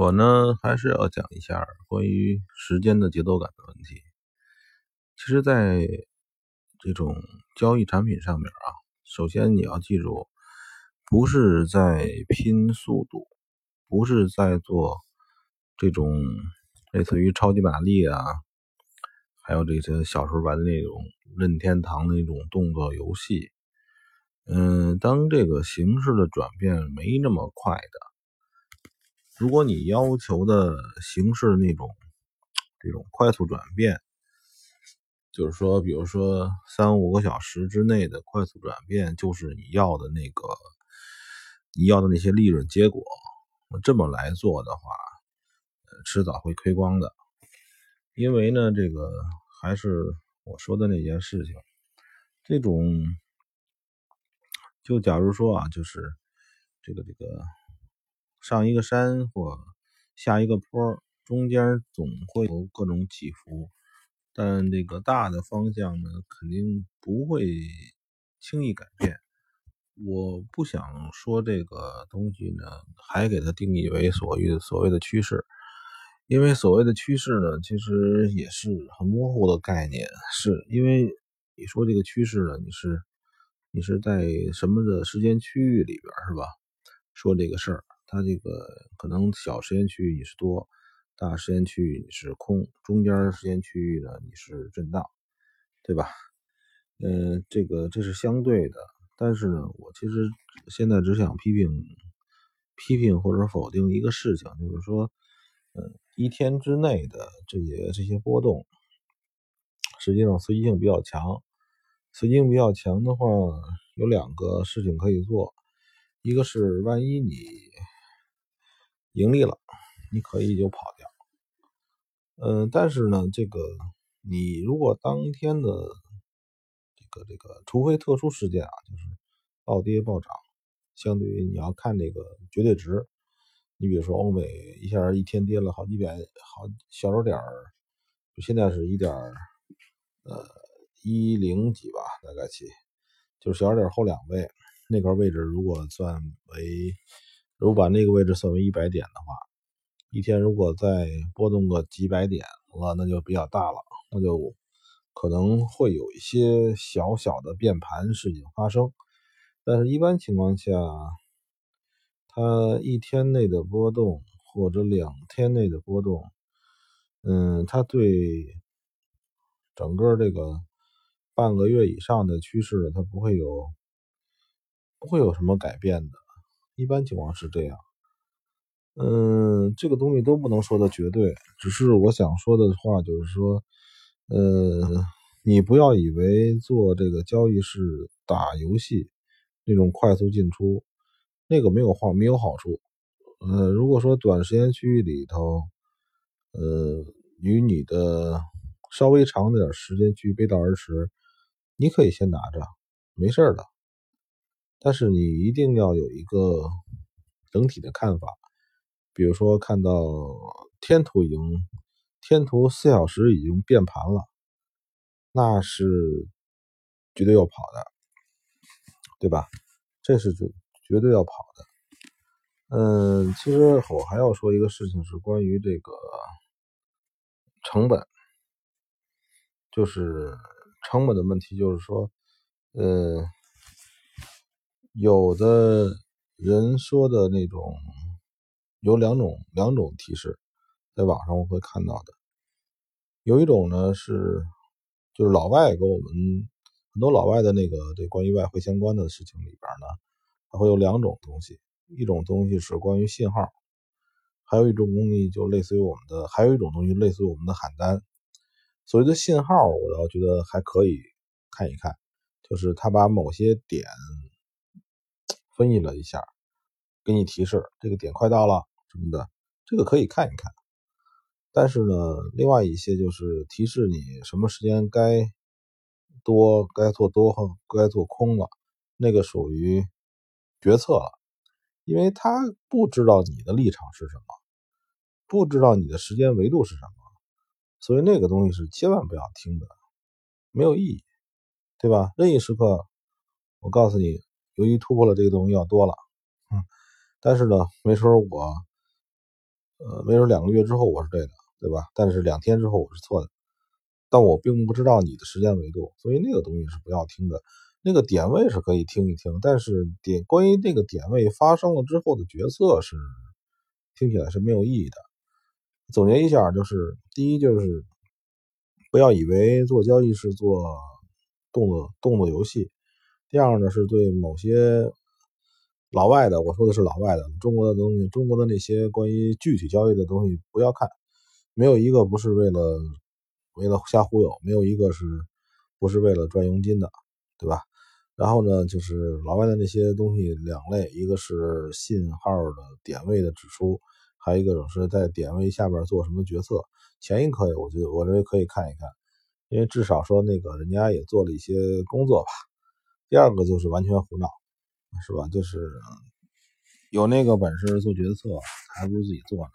我呢，还是要讲一下关于时间的节奏感的问题。其实，在这种交易产品上面啊，首先你要记住，不是在拼速度，不是在做这种类似于超级玛丽啊，还有这些小时候玩的那种任天堂的那种动作游戏。嗯，当这个形式的转变没那么快的。如果你要求的形式那种这种快速转变，就是说，比如说三五个小时之内的快速转变，就是你要的那个你要的那些利润结果。这么来做的话，迟早会亏光的。因为呢，这个还是我说的那件事情，这种就假如说啊，就是这个这个。上一个山或下一个坡，中间总会有各种起伏，但这个大的方向呢，肯定不会轻易改变。我不想说这个东西呢，还给它定义为所谓的所谓的趋势，因为所谓的趋势呢，其实也是很模糊的概念。是因为你说这个趋势呢，你是你是在什么的时间区域里边是吧？说这个事儿。它这个可能小时间区域你是多，大时间区域你是空，中间时间区域呢你是震荡，对吧？嗯，这个这是相对的，但是呢，我其实现在只想批评批评或者否定一个事情，就是说，嗯，一天之内的这些这些波动，实际上随机性比较强，随机性比较强的话，有两个事情可以做，一个是万一你。盈利了，你可以就跑掉。嗯，但是呢，这个你如果当天的这个这个，除非特殊事件啊，就是暴跌暴涨，相对于你要看这个绝对值，你比如说欧美一下一天跌了好几百好小数点儿，现在是一点呃一零几吧，大概起，就是小数点后两位那块位置，如果算为。如果把那个位置算为一百点的话，一天如果再波动个几百点了，那就比较大了，那就可能会有一些小小的变盘事情发生。但是，一般情况下，它一天内的波动或者两天内的波动，嗯，它对整个这个半个月以上的趋势，它不会有不会有什么改变的。一般情况是这样，嗯，这个东西都不能说的绝对，只是我想说的话就是说，呃，你不要以为做这个交易是打游戏那种快速进出，那个没有话没有好处。呃，如果说短时间区域里头，呃，与你的稍微长点时间区背道而驰，你可以先拿着，没事的。但是你一定要有一个整体的看法，比如说看到天图已经天图四小时已经变盘了，那是绝对要跑的，对吧？这是绝绝对要跑的。嗯，其实我还要说一个事情是关于这个成本，就是成本的问题，就是说，嗯。有的人说的那种有两种两种提示，在网上我会看到的。有一种呢是，就是老外给我们很多老外的那个这关于外汇相关的事情里边呢，它会有两种东西，一种东西是关于信号，还有一种东西就类似于我们的，还有一种东西类似于我们的喊单。所谓的信号，我倒觉得还可以看一看，就是他把某些点。分析了一下，给你提示这个点快到了什么的，这个可以看一看。但是呢，另外一些就是提示你什么时间该多该做多和该做空了，那个属于决策了，因为他不知道你的立场是什么，不知道你的时间维度是什么，所以那个东西是千万不要听的，没有意义，对吧？任意时刻，我告诉你。由于突破了这个东西要多了，嗯，但是呢，没准我呃，没准两个月之后我是对的，对吧？但是两天之后我是错的，但我并不知道你的时间维度，所以那个东西是不要听的。那个点位是可以听一听，但是点关于那个点位发生了之后的决策是听起来是没有意义的。总结一下，就是第一就是不要以为做交易是做动作动作游戏。第二呢，是对某些老外的，我说的是老外的，中国的东西，中国的那些关于具体交易的东西不要看，没有一个不是为了为了瞎忽悠，没有一个是不是为了赚佣金的，对吧？然后呢，就是老外的那些东西两类，一个是信号的点位的指出，还有一个是在点位下边做什么决策。前一可以，我觉得我认为可以看一看，因为至少说那个人家也做了一些工作吧。第二个就是完全胡闹，是吧？就是有那个本事做决策，还不如自己做呢。